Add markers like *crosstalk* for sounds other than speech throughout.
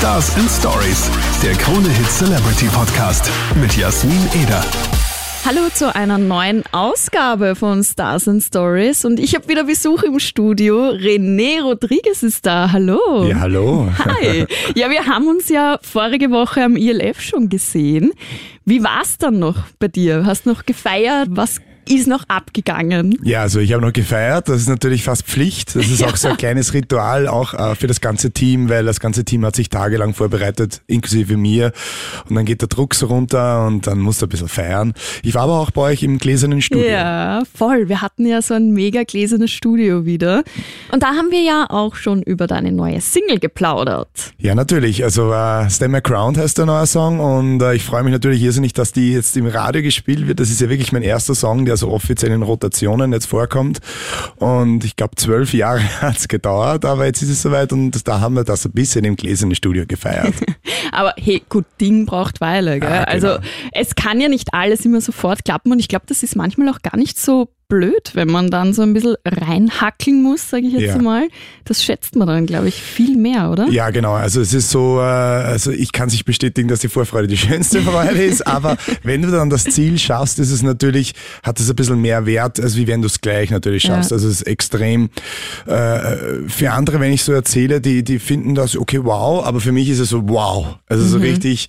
Stars and Stories, der Krone Hit Celebrity Podcast mit Jasmin Eder. Hallo zu einer neuen Ausgabe von Stars and Stories und ich habe wieder Besuch im Studio. René Rodriguez ist da. Hallo. Ja, hallo. Hi. Ja, wir haben uns ja vorige Woche am ILF schon gesehen. Wie war es dann noch bei dir? Hast noch gefeiert? Was ist noch abgegangen? Ja, also ich habe noch gefeiert. Das ist natürlich fast Pflicht. Das ist *laughs* auch so ein kleines Ritual, auch äh, für das ganze Team, weil das ganze Team hat sich tagelang vorbereitet, inklusive mir. Und dann geht der Druck so runter und dann musst du ein bisschen feiern. Ich war aber auch bei euch im gläsernen Studio. Ja, voll. Wir hatten ja so ein mega gläsernes Studio wieder. Und da haben wir ja auch schon über deine neue Single geplaudert. Ja, natürlich. Also äh, Stand My Ground heißt der neue Song und äh, ich freue mich natürlich irrsinnig, dass die jetzt im Radio gespielt wird. Das ist ja wirklich mein erster Song, der so offiziell in Rotationen jetzt vorkommt. Und ich glaube, zwölf Jahre *laughs* hat's gedauert, aber jetzt ist es soweit und da haben wir das ein bisschen im gläsernen Studio gefeiert. *laughs* Aber hey, gut Ding braucht Weile. Gell? Ah, genau. Also es kann ja nicht alles immer sofort klappen und ich glaube, das ist manchmal auch gar nicht so blöd, wenn man dann so ein bisschen reinhackeln muss, sage ich jetzt Ja. mal. Das schätzt man dann, glaube ich, viel mehr, oder? Ja, genau. Also es ist so, äh, also ich kann sich bestätigen, dass die Vorfreude die schönste Freude ist, aber *laughs* wenn du dann das Ziel schaffst, ist es natürlich, hat es ein bisschen mehr Wert, als wie wenn du es gleich natürlich Ja. schaffst. Also es ist extrem äh, für andere, wenn ich so erzähle, die, die finden das, okay, wow, aber für mich ist es so, wow. Also so richtig,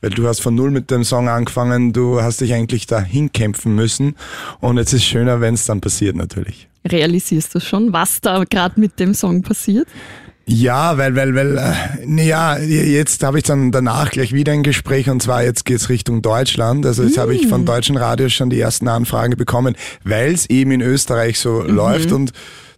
weil du hast von null mit dem Song angefangen, du hast dich eigentlich dahin kämpfen müssen und jetzt ist es schöner, wenn es dann passiert natürlich. Realisierst du schon, was da gerade mit dem Song passiert? Ja, weil, weil, weil, äh, naja, jetzt habe ich dann danach gleich wieder ein Gespräch und zwar jetzt geht's Richtung Deutschland. Also jetzt habe ich von deutschen Radios schon die ersten Anfragen bekommen, weil es eben in Österreich so läuft und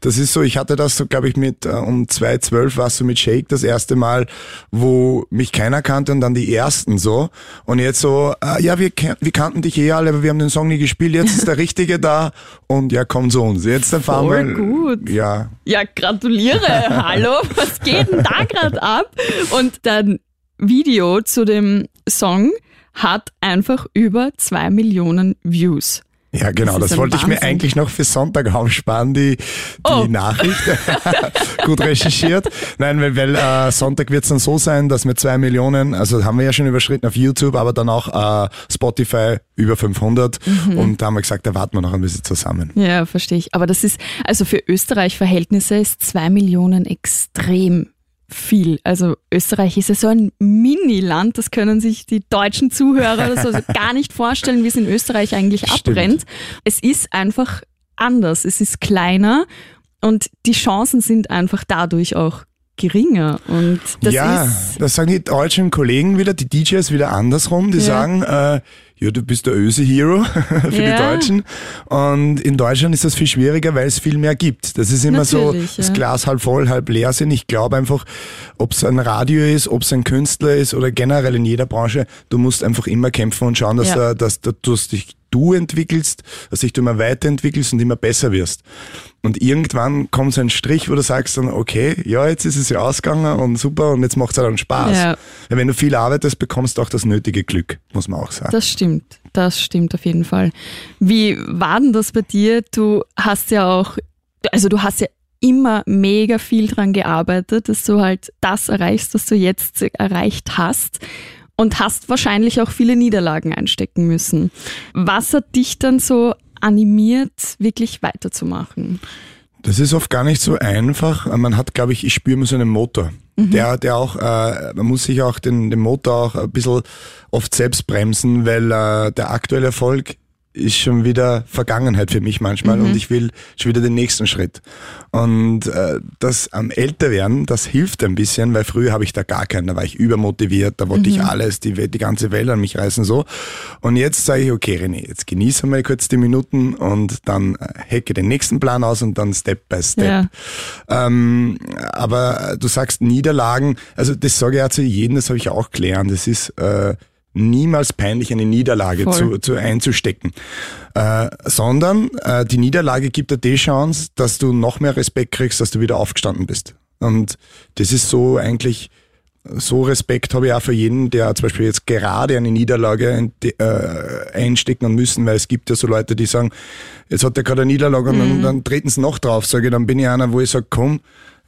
das ist so, ich hatte das so, glaube ich, mit äh, um 2012 warst du mit Shake das erste Mal, wo mich keiner kannte und dann die ersten so. Und jetzt so, äh, ja, wir, wir kannten dich eh alle, aber wir haben den Song nie gespielt, jetzt ist der *laughs* Richtige da und ja, komm zu uns. Jetzt erfahren Voll wir. gut. Ja, Ja, gratuliere. *laughs* Hallo, was geht denn da gerade ab? Und dein Video zu dem Song hat einfach über zwei Millionen Views. Ja, genau, Das das, wollte ich mir Wahnsinn. eigentlich noch für Sonntag aufsparen, die, die Oh. Nachricht. *laughs* Gut recherchiert. Nein, weil, weil äh, Sonntag wird es dann so sein, dass wir zwei Millionen, also haben wir ja schon überschritten auf YouTube, aber dann auch äh, Spotify über 500 Mhm. und da haben wir gesagt, da warten wir noch ein bisschen zusammen. Ja, verstehe ich. Aber das ist, also für Österreich-Verhältnisse ist zwei Millionen extrem viel. Also Österreich ist ja so ein Mini-Land, das können sich die deutschen Zuhörer oder so *laughs* gar nicht vorstellen, wie es in Österreich eigentlich Stimmt. abbrennt. Es ist einfach anders. Es ist kleiner und die Chancen sind einfach dadurch auch geringer. Und das ja, ist das sagen die deutschen Kollegen wieder, die DJs wieder andersrum, die Ja. sagen, äh, ja, du bist der Öse-Hero *laughs* für Ja. die Deutschen. Und in Deutschland ist das viel schwieriger, weil es viel mehr gibt. Das ist immer so, Natürlich, das ja. Glas halb voll, halb leer sind. Ich glaube einfach, ob es ein Radio ist, ob es ein Künstler ist oder generell in jeder Branche, du musst einfach immer kämpfen und schauen, dass, Ja. äh, dass, dass du dich du entwickelst, dass dich du immer weiterentwickelst und immer besser wirst. Und irgendwann kommt so ein Strich, wo du sagst dann, okay, ja, jetzt ist es ja ausgegangen und super und jetzt macht es dann Spaß. Ja. Weil wenn du viel arbeitest, bekommst du auch das nötige Glück, muss man auch sagen. Das stimmt, das stimmt auf jeden Fall. Wie war denn das bei dir? Du hast ja auch, also du hast ja immer mega viel dran gearbeitet, dass du halt das erreichst, was du jetzt erreicht hast. Und hast wahrscheinlich auch viele Niederlagen einstecken müssen. Was hat dich dann so animiert, wirklich weiterzumachen? Das ist oft gar nicht so einfach. Man hat, glaube ich, ich spüre immer so einen Motor. Der, der auch, äh, man muss sich auch den, den Motor auch ein bisschen oft selbst bremsen, weil äh, der aktuelle Erfolg ist schon wieder Vergangenheit für mich manchmal und ich will schon wieder den nächsten Schritt. Und äh, das am Älterwerden, das hilft ein bisschen, weil früher habe ich da gar keinen, da war ich übermotiviert, da wollte ich alles, die, die ganze Welt an mich reißen so. Und jetzt sage ich, okay René, jetzt genieße mal kurz die Minuten und dann äh, hecke den nächsten Plan aus und dann Step by Step. Ja. Ähm, aber du sagst Niederlagen, also das sage ich ja zu jedem, das habe ich auch gelernt. Es ist äh, niemals peinlich, eine Niederlage zu, zu einzustecken. Äh, sondern äh, die Niederlage gibt dir die Chance, dass du noch mehr Respekt kriegst, dass du wieder aufgestanden bist. Und das ist so eigentlich, so Respekt habe ich auch für jeden, der zum Beispiel jetzt gerade eine Niederlage äh, einstecken müssen, weil es gibt ja so Leute, die sagen, jetzt hat er gerade eine Niederlage und dann, dann treten sie noch drauf, sage ich, dann bin ich einer, wo ich sage, komm,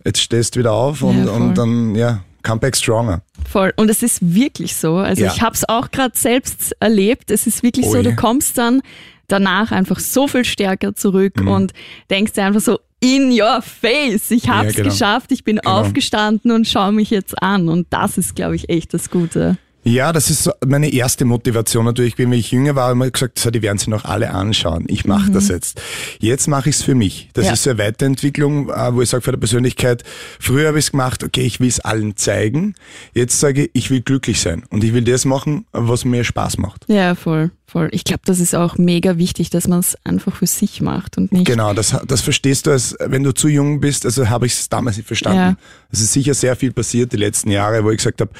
jetzt stehst du wieder auf und, Ja, und dann, ja, come back stronger. Voll. Und es ist wirklich so. Also Ja. ich habe es auch gerade selbst erlebt. Es ist wirklich Oh so, je. du kommst dann danach einfach so viel stärker zurück Mhm. und denkst dir einfach so, in your face, ich habe es genau. geschafft, ich bin Genau. aufgestanden und schaue mich jetzt an. Und das ist, glaube ich, echt das Gute. Ja, das ist meine erste Motivation natürlich. Wenn ich jünger war, habe ich immer gesagt, so, die werden sich noch alle anschauen. Ich mache das jetzt. Jetzt mache ich es für mich. Das Ja. ist so eine Weiterentwicklung, äh, wo ich sage, für die Persönlichkeit, früher habe ich es gemacht, okay, ich will es allen zeigen. Jetzt sage ich, ich will glücklich sein. Und ich will das machen, was mir Spaß macht. Ja, voll, voll. Ich glaube, das ist auch mega wichtig, dass man es einfach für sich macht und nicht. Genau, das, das verstehst du, als wenn du zu jung bist, also habe ich es damals nicht verstanden. Ja. Es ist sicher sehr viel passiert die letzten Jahre, wo ich gesagt habe,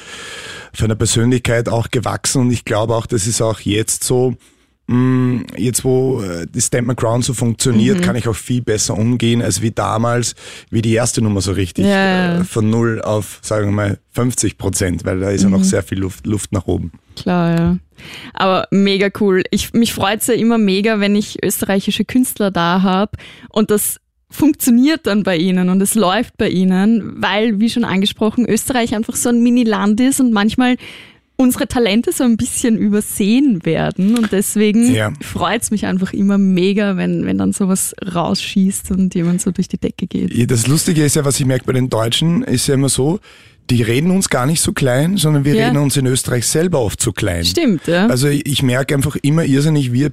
für eine Persönlichkeit auch gewachsen und ich glaube auch, das ist auch jetzt so, mh, jetzt wo äh, das Stand Ground so funktioniert, kann ich auch viel besser umgehen, als wie damals, wie die erste Nummer so richtig, Ja. Äh, von null auf, sagen wir mal, 50 Prozent, weil da ist ja noch sehr viel Luft, Luft nach oben. Klar, ja. Aber mega cool. Ich, mich freut es ja immer mega, wenn ich österreichische Künstler da habe und das funktioniert dann bei ihnen und es läuft bei ihnen, weil, wie schon angesprochen, Österreich einfach so ein Mini-Land ist und manchmal unsere Talente so ein bisschen übersehen werden und deswegen Ja. freut es mich einfach immer mega, wenn, wenn dann sowas rausschießt und jemand so durch die Decke geht. Das Lustige ist ja, was ich merke bei den Deutschen, ist ja immer so, die reden uns gar nicht so klein, sondern wir Ja. reden uns in Österreich selber oft so klein. Stimmt, ja. Also ich merke einfach immer irrsinnig, wir,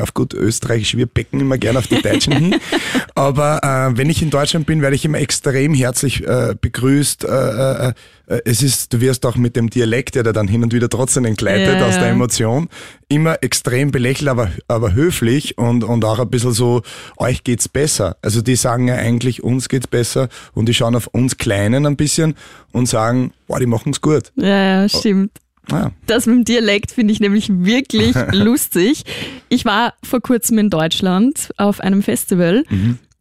auf gut österreichisch, wir becken immer gerne auf die Deutschen hin. *laughs* Aber äh, wenn ich in Deutschland bin, werde ich immer extrem herzlich äh, begrüßt. Äh, äh, äh, es ist, du wirst auch mit dem Dialekt, der da dann hin und wieder trotzdem entgleitet Ja, aus der. Emotion, immer extrem belächelt, aber, aber höflich und, und auch ein bisschen so, euch geht's besser. Also die sagen ja eigentlich, uns geht's besser und die schauen auf uns Kleinen ein bisschen und sagen, boah, die machen's gut. Ja, ja, stimmt. Ja. Das mit dem Dialekt finde ich nämlich wirklich *laughs* lustig. Ich war vor kurzem in Deutschland auf einem Festival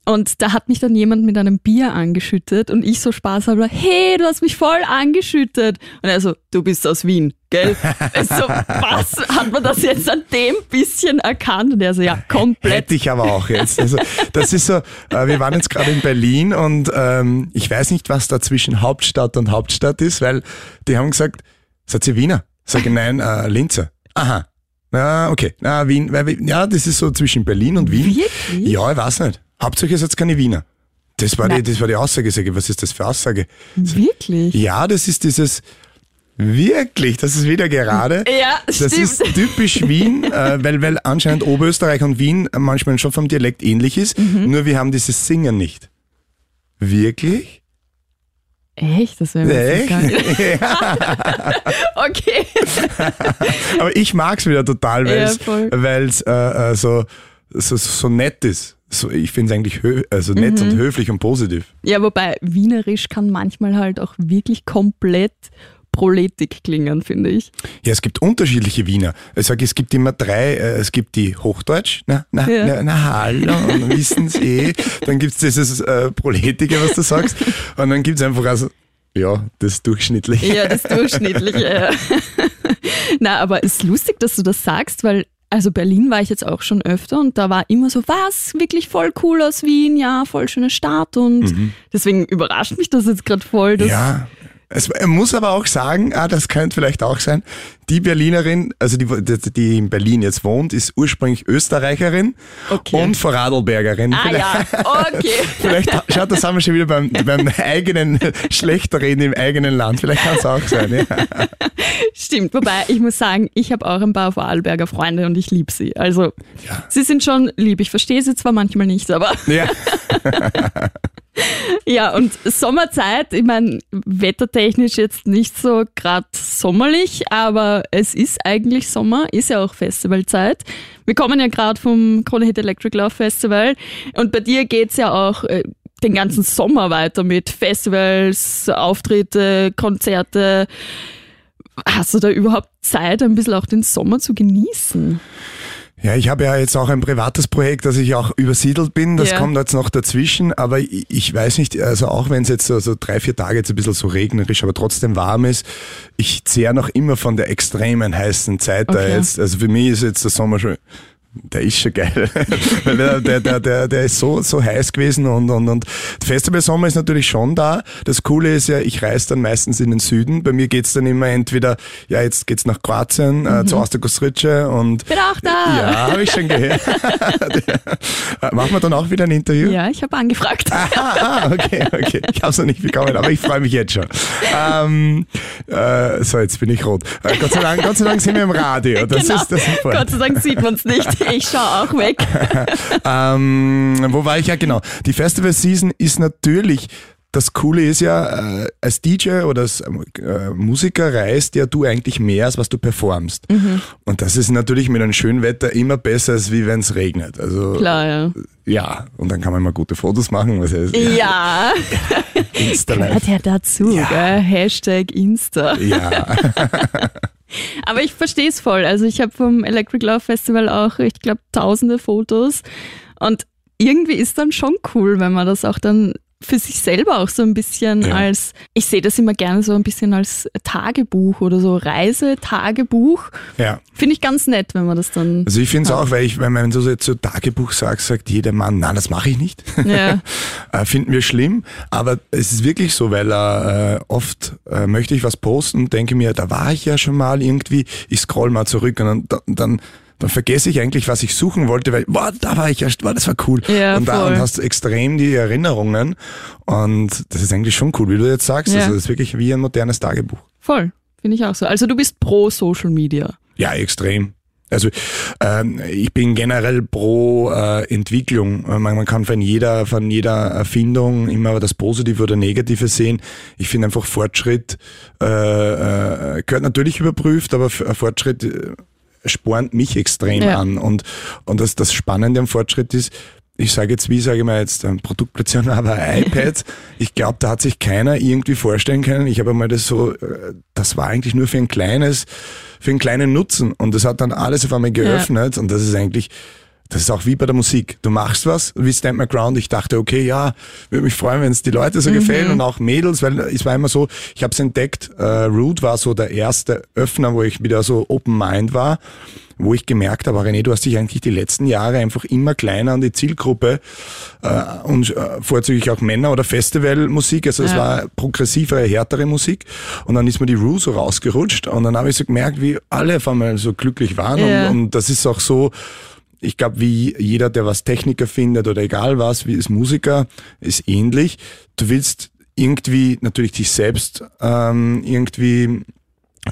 und da hat mich dann jemand mit einem Bier angeschüttet und ich so spaßhalber, hey, du hast mich voll angeschüttet. Und er so, du bist aus Wien, gell? *laughs* So, was? Hat man das jetzt an dem bisschen erkannt? Und er so, ja, komplett. Hätte ich aber auch jetzt. Also das ist so, äh, wir waren jetzt gerade in Berlin und ähm, ich weiß nicht, was da zwischen Hauptstadt und Hauptstadt ist, weil die haben gesagt, seid ihr Wiener? Sag ich, nein, äh, Linzer. Aha. Na, okay. Na, Wien, weil, ja, das ist so zwischen Berlin und Wien. Wirklich? Ja, ich weiß nicht. Hauptsache, ihr seid keine Wiener. Das war, die, das war die Aussage. Sag ich, was ist das für Aussage? Wirklich? Ja, das ist dieses, wirklich, das ist wieder gerade. *laughs* Ja, Das stimmt. ist *laughs* typisch Wien, äh, weil, weil anscheinend Oberösterreich und Wien manchmal schon vom Dialekt ähnlich ist, Mhm. nur wir haben dieses Singen nicht. Wirklich? Echt? Das wäre mir nicht. *laughs* Okay. *laughs* Aber ich mag's wieder total, Ja, weil's, voll. weil's äh, äh, so, so, so nett ist. So, ich finde es eigentlich also nett Mhm. und höflich und positiv. Ja, wobei Wienerisch kann manchmal halt auch wirklich komplett proletig klingen, finde ich. Ja, es gibt unterschiedliche Wiener. Ich sage, es gibt immer drei. Äh, es gibt die Hochdeutsch, na, na, Ja. na, na hallo, und wissen's eh. Dann gibt's dieses äh, Proletige, was du sagst. Und dann gibt's einfach also, ja, das Durchschnittliche. Ja, das Durchschnittliche. ja. *laughs* Na, aber es ist lustig, dass du das sagst, weil also Berlin war ich jetzt auch schon öfter und da war immer so, was, wirklich voll cool aus Wien, ja, voll schöne Stadt und deswegen überrascht mich das jetzt gerade voll. Dass, Mhm. Ja. Es, er muss aber auch sagen, ah, das könnte vielleicht auch sein, die Berlinerin, also die, die, in Berlin jetzt wohnt, ist ursprünglich Österreicherin Okay. und Vorarlbergerin. Ah ja, okay. *laughs* Vielleicht schaut, das haben wir schon wieder beim, beim eigenen Schlechterreden im eigenen Land. Vielleicht kann es auch sein. Ja. Stimmt, wobei ich muss sagen, ich habe auch ein paar Vorarlberger Freunde und ich liebe sie. Also Ja. sie sind schon lieb. Ich verstehe sie zwar manchmal nicht, aber Ja. *laughs* Ja, und Sommerzeit, ich meine, wettertechnisch jetzt nicht so gerade sommerlich, aber es ist eigentlich Sommer, ist ja auch Festivalzeit. Wir kommen ja gerade vom Krone Hit Electric Love Festival und bei dir geht's ja auch äh, den ganzen Sommer weiter mit Festivals, Auftritte, Konzerte. Hast du da überhaupt Zeit, ein bisschen auch den Sommer zu genießen? Ja, ich habe ja jetzt auch ein privates Projekt, dass ich auch übersiedelt bin. Das Ja. kommt jetzt noch dazwischen. Aber ich, ich weiß nicht, also auch wenn es jetzt so, so drei, vier Tage jetzt ein bisschen so regnerisch, aber trotzdem warm ist, ich zehre noch immer von der extremen heißen Zeit da Okay. jetzt. Also für mich ist jetzt der Sommer schon Der ist schon geil. *laughs* Weil der, der, der, der, der ist so, so heiß gewesen und, und, und Festival Sommer ist natürlich schon da. Das Coole ist ja, ich reise dann meistens in den Süden. Bei mir geht's dann immer entweder, ja, jetzt geht's nach Kroatien, äh, zu Asta Kostrice und. Bin auch da! Ja, habe ich schon gehört. *laughs* *laughs* Machen wir dann auch wieder ein Interview? Ja, ich habe angefragt. Ah, ah, okay, okay. Ich habe es noch nicht bekommen, aber ich freue mich jetzt schon. Ähm, äh, so, jetzt bin ich rot. Äh, Gott, sei Dank, Gott sei Dank sind wir im Radio. Das genau. ist das. Gott sei Dank sieht man es nicht. Ich schaue auch weg. *laughs* ähm, wo war ich ja genau? Die Festival Season ist natürlich das Coole ist ja, äh, als DJ oder als äh, Musiker reist ja du eigentlich mehr, als was du performst. Und das ist natürlich mit einem schönen Wetter immer besser, als wie wenn es regnet. Also Klar, ja. ja, und dann kann man mal gute Fotos machen. Was heißt, Ja, *laughs* Insta gehört ja dazu, Ja. Gell? Hashtag Insta. Ja, *laughs* Aber ich verstehe es voll. Also ich habe vom Electric Love Festival auch, ich glaube, tausende Fotos. Und irgendwie ist dann schon cool, wenn man das auch dann für sich selber auch so ein bisschen Ja. als, ich sehe das immer gerne so ein bisschen als Tagebuch oder so Reisetagebuch. ja. Finde ich ganz nett, wenn man das dann. Also ich finde es auch, weil ich, wenn man so jetzt so Tagebuch sagt, sagt jeder Mann, nein, das mache ich nicht. Ja. *laughs* Äh, Finden wir schlimm, aber es ist wirklich so, weil äh, oft äh, möchte ich was posten und denke mir, da war ich ja schon mal irgendwie, ich scroll mal zurück und dann, dann, dann vergesse ich eigentlich, was ich suchen wollte, weil, boah, da war ich ja, boah, das war cool. Ja, und da und hast du extrem die Erinnerungen und das ist eigentlich schon cool, wie du jetzt sagst. Ja. Also das ist wirklich wie ein modernes Tagebuch. Voll. Finde ich auch so. Also du bist pro Social Media. Ja, extrem. Also ähm, ich bin generell pro äh, Entwicklung. Äh, Man, man kann von jeder, von jeder Erfindung immer das Positive oder Negative sehen. Ich finde einfach Fortschritt äh, äh, gehört natürlich überprüft, aber Fortschritt äh, spornt mich extrem Ja. an. Und, und das, das Spannende am Fortschritt ist, ich sage jetzt, wie sage ich mal jetzt, ähm, Produktplatzierung, aber *laughs* iPad, ich glaube, da hat sich keiner irgendwie vorstellen können. Ich habe einmal das so, äh, das war eigentlich nur für ein kleines, für einen kleinen Nutzen. Und das hat dann alles auf einmal geöffnet. Und das ist eigentlich, das ist auch wie bei der Musik. Du machst was, wie Stand My Ground. Ich dachte, okay, ja, würde mich freuen, wenn es die Leute so gefällt. Und auch Mädels, weil es war immer so, ich habe es entdeckt, äh, Root war so der erste Öffner, wo ich wieder so Open Mind war, wo ich gemerkt habe, René, du hast dich eigentlich die letzten Jahre einfach immer kleiner an die Zielgruppe äh, und äh, vorzüglich auch Männer oder Festivalmusik, also es Ja. war progressivere, härtere Musik und dann ist mir die Rue so rausgerutscht und dann habe ich so gemerkt, wie alle auf einmal so glücklich waren Ja. und, und das ist auch so, ich glaube, wie jeder, der was Techniker findet oder egal was, wie ist Musiker, ist ähnlich. Du willst irgendwie natürlich dich selbst ähm, irgendwie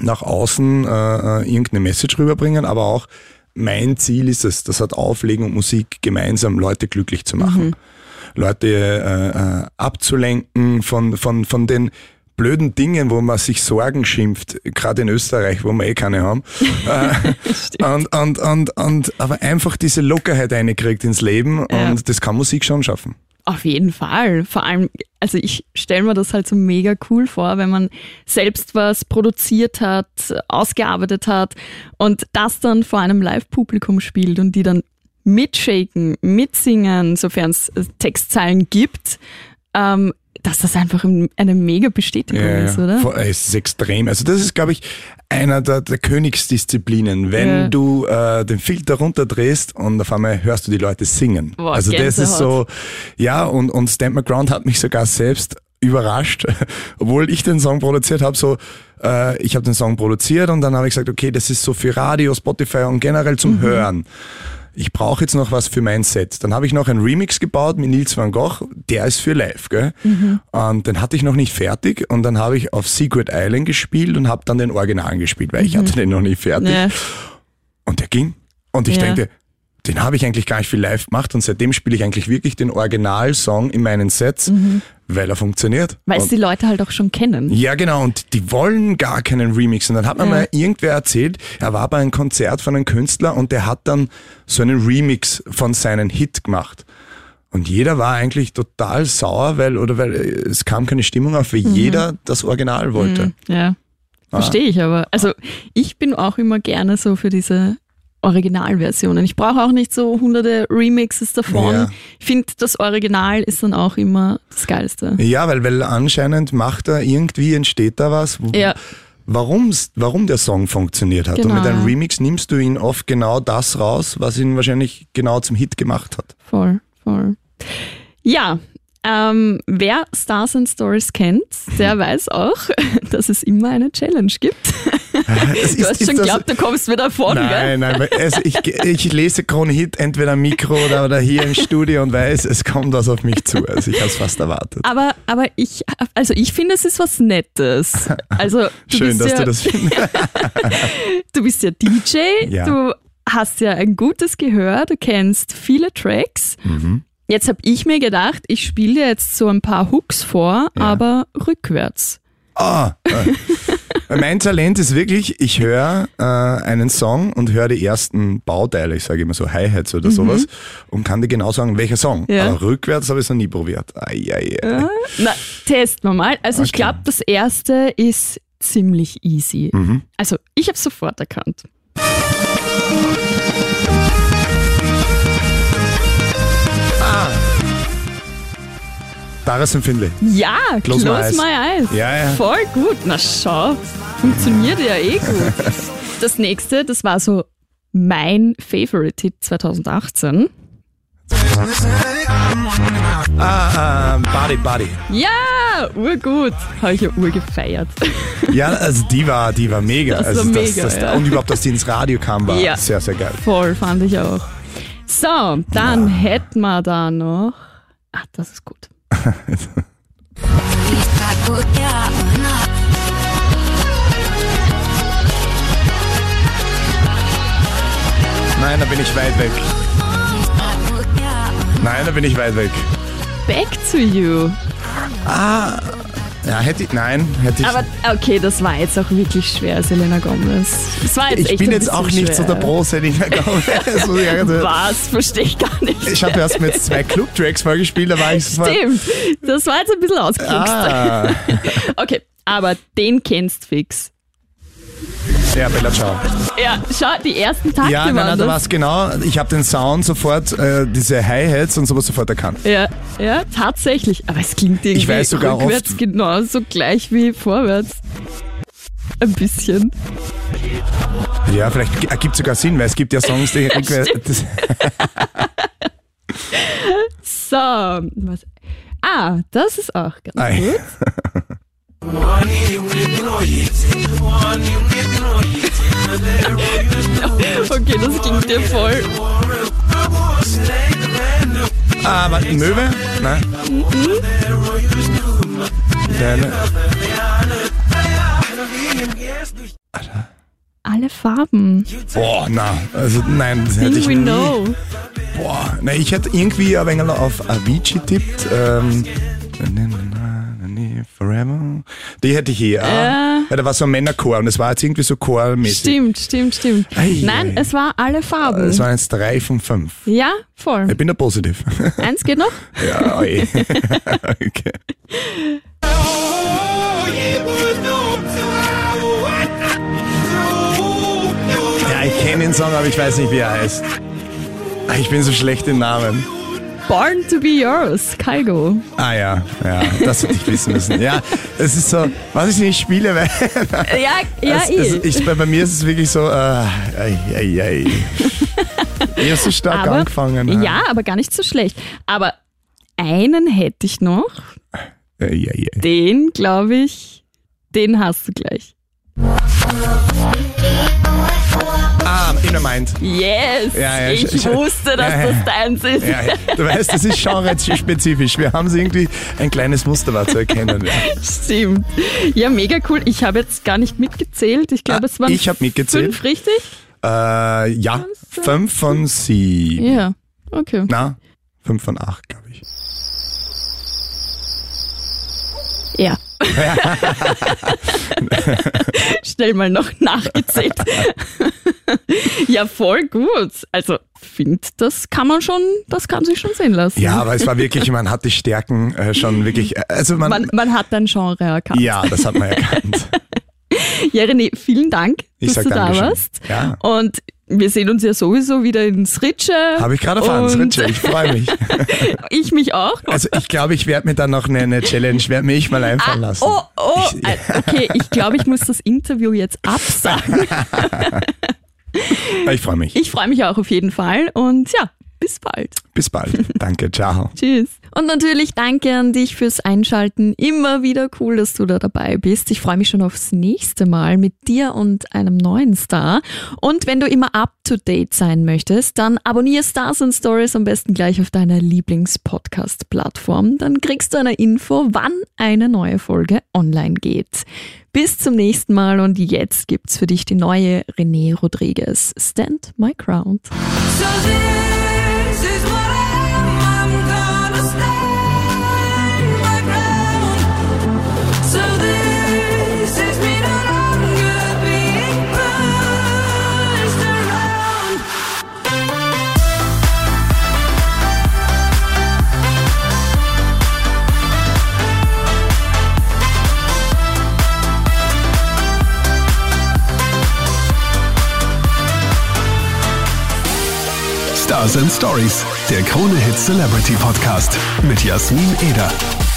nach außen äh, äh, irgendeine Message rüberbringen, aber auch mein Ziel ist es, das hat Auflegen und Musik gemeinsam Leute glücklich zu machen. Leute äh, äh, abzulenken von, von, von den blöden Dingen, wo man sich Sorgen schimpft, gerade in Österreich, wo wir eh keine haben. *laughs* äh, und, und, und, und, aber einfach diese Lockerheit einkriegt ins Leben Ja. und das kann Musik schon schaffen. Auf jeden Fall. Vor allem, also ich stelle mir das halt so mega cool vor, wenn man selbst was produziert hat, ausgearbeitet hat und das dann vor einem Live-Publikum spielt und die dann mitshaken, mitsingen, sofern es äh, Textzeilen gibt, ähm, dass das einfach ein- eine mega Bestätigung ist, oder? Voll, Es ist extrem. Also das ist, glaube ich, einer der, der Königsdisziplinen, wenn Ja. du äh, den Filter runterdrehst und auf einmal hörst du die Leute singen. Boah, also das ist so, Gänsehaut. ja, und, und Stand My Ground hat mich sogar selbst überrascht, *laughs* obwohl ich den Song produziert habe, so äh, ich habe den Song produziert und dann habe ich gesagt, okay, das ist so für Radio, Spotify und generell zum Mhm. Hören. Ich brauche jetzt noch was für mein Set. Dann habe ich noch einen Remix gebaut mit Nils van Gogh, der ist für live, gell? Mhm. Und den hatte ich noch nicht fertig und dann habe ich auf Secret Island gespielt und habe dann den Original gespielt, weil ich hatte den noch nicht fertig. Mhm. Ja. Und der ging. Und ich Ja. denke, den habe ich eigentlich gar nicht viel live gemacht und seitdem spiele ich eigentlich wirklich den Originalsong in meinen Sets, weil er funktioniert. Weil es die Leute halt auch schon kennen. ja, genau. Und die wollen gar keinen Remix. Und dann hat mir Ja. mal irgendwer erzählt, er war bei einem Konzert von einem Künstler und der hat dann so einen Remix von seinem Hit gemacht. Und jeder war eigentlich total sauer, weil, oder weil äh, es kam keine Stimmung auf, weil jeder das Original wollte. Ja, Ah. verstehe ich aber. Also ich bin auch immer gerne so für diese Originalversionen. Ich brauche auch nicht so hunderte Remixes davon. Ja. Ich finde, das Original ist dann auch immer das Geilste. Ja, weil, weil anscheinend macht er irgendwie, entsteht da was. Ja, warum's, warum der Song funktioniert hat. Und Genau. mit einem Remix nimmst du ihn oft genau das raus, was ihn wahrscheinlich genau zum Hit gemacht hat. Voll, voll. Ja, ähm, wer Stars and Stories kennt, der weiß auch, *laughs* dass es immer eine Challenge gibt. *laughs* Es Du hast schon geglaubt, du kommst wieder gell? Nein, nein, weil also ich, ich lese Krone Hit entweder am Mikro oder, oder hier im Studio und weiß, es kommt was auf mich zu. Also ich habe es fast erwartet. Aber, aber ich, also ich finde, es ist was Nettes. Also *laughs* du Schön, bist dass ja, du das findest. du bist ja DJ, Ja. du hast ja ein gutes Gehör, du kennst viele Tracks. Mhm. Jetzt habe ich mir gedacht, ich spiele dir jetzt so ein paar Hooks vor, Ja. aber rückwärts. Ah, äh, *laughs* mein Talent ist wirklich, ich höre äh, einen Song und höre die ersten Bauteile, ich sage immer so Hi-Hats oder sowas, und kann dir genau sagen, welcher Song. Mhm. Ja. Aber rückwärts habe ich es noch nie probiert. Ai, ai, ai. Na, testen wir mal. Also ich Okay. glaube, das erste ist ziemlich easy. Mhm. Also ich habe sofort erkannt. Darius und Finley. Ja, Close close, my eyes. Ja, ja. Voll gut. Na schau, funktioniert ja eh gut. *laughs* Das nächste, das war so mein Favorite-Hit 2018. Ah, ähm, Body, Body. Ja, urgut. Habe ich ja urgefeiert. *laughs* Ja, also die war, die war mega. Das also war das, mega, das, ja. Und überhaupt, dass die ins Radio kam, war Ja. sehr, sehr geil. Voll, fand ich auch. So, dann hätten wir da noch. Ah, das ist gut. *laughs* Nein, da bin ich weit weg. Nein, da bin ich weit weg. Back to you. Ja, hätte ich, nein, hätte ich. Aber okay, das war jetzt auch wirklich schwer, Selena Gomez. Das war jetzt ich echt bin jetzt auch nicht so der schwer. Pro Selina Gomez. *laughs* sagen. Was? Verstehe ich gar nicht. Ich habe erst jetzt zwei Club-Tracks vorgespielt, da war ich sofort. Stimmt. Das war jetzt ein bisschen ausgekriegt. Ah, *laughs* Okay, aber den kennst fix. Ja, Bella Ciao. Ja, schau, die ersten Takte Ja, nein, waren nein, da das. war's genau. Ich habe den Sound sofort, äh, diese Hi-Hats und sowas sofort erkannt. Ja, ja, tatsächlich. Aber es klingt irgendwie Ich weiß sogar rückwärts oft- genauso gleich wie vorwärts. Ein bisschen. Ja, vielleicht ergibt sogar Sinn, weil es gibt ja Songs, die *laughs* rückwärts. *laughs* So, was? Ah, das ist auch ganz Ei. gut. *laughs* Okay, das klingt dir voll. Ah, warte, Möwe? Nein. Deine- Alle Farben. Boah, na, also nein, das hätte Think ich we nie. know. Boah, na, ich hätte irgendwie ein wenig auf Avicii tippt. Ähm, Forever. Die hätte ich eh. Ja. Weil da war so ein Männerchor und es war jetzt irgendwie so chormäßig. Stimmt, stimmt, stimmt. Ei, Nein, ei. es war alle Farben. Es waren jetzt drei von fünf. ja, voll. Ich bin da positiv. *laughs* Eins geht noch. ja, oi. *laughs* okay. Ja, ich kenne den Song, aber ich weiß nicht, wie er heißt. Ich bin so schlecht in Namen. Born to be yours, Kaigo. Ah ja, ja, das hätte ich wissen müssen. Ja, es ist so, was ich nicht spiele, *laughs* weil Ja, ja, es, es, ich, bei, bei mir ist es wirklich so, äh, ei, ei, ei. *laughs* Ich habe so stark aber, angefangen. Ja, aber gar nicht so schlecht. Aber einen hätte ich noch. Ei, ei, ei. Den, glaube ich, den hast du gleich. Ah, Inner Mind. Yes! Ja, ja, ich ich- wusste, dass ja, ja. das deins ist. Ja, du weißt, das ist genre-spezifisch. Wir haben irgendwie, ein kleines Muster war zu erkennen. Stimmt. Ja, mega cool. Ich habe jetzt gar nicht mitgezählt. Ich glaube, Ah, es waren ich mitgezählt. fünf, richtig? Äh, ja, fünf von sieben. Ja, okay. Na, fünf von acht, glaube ich. Ja. *laughs* Schnell mal noch nachgezählt. *laughs* ja, voll gut. Also, finde, das kann man schon, das kann sich schon sehen lassen. Ja, aber es war wirklich, *laughs* man hat die Stärken äh, schon wirklich, äh, also man, Man, man hat dein Genre erkannt. ja, das hat man erkannt. Ja, René, vielen Dank, Ich dass du da warst. Ja. Und wir sehen uns ja sowieso wieder ins Ritsche. Habe ich gerade erfahren, ins Ritsche. Ich freue mich. *laughs* Ich mich auch. Also ich glaube, ich werde mir dann noch eine, eine Challenge, werde mich mal einfallen lassen. Oh, oh, Ich- äh, okay, ich glaube, ich muss das Interview jetzt absagen. *laughs* Ich freue mich. Ich freue mich auch auf jeden Fall und ja, bis bald. Bis bald. Danke, ciao. Tschüss. Und natürlich danke an dich fürs Einschalten. Immer wieder cool, dass du da dabei bist. Ich freue mich schon aufs nächste Mal mit dir und einem neuen Star. Und wenn du immer up to date sein möchtest, dann abonniere Stars and Stories am besten gleich auf deiner Lieblings-Podcast-Plattform. Dann kriegst du eine Info, wann eine neue Folge online geht. Bis zum nächsten Mal und jetzt gibt's für dich die neue René Rodriguez. Stand My Ground. So Stars and Stories, der Krone Hit Celebrity Podcast mit Jasmin Eder.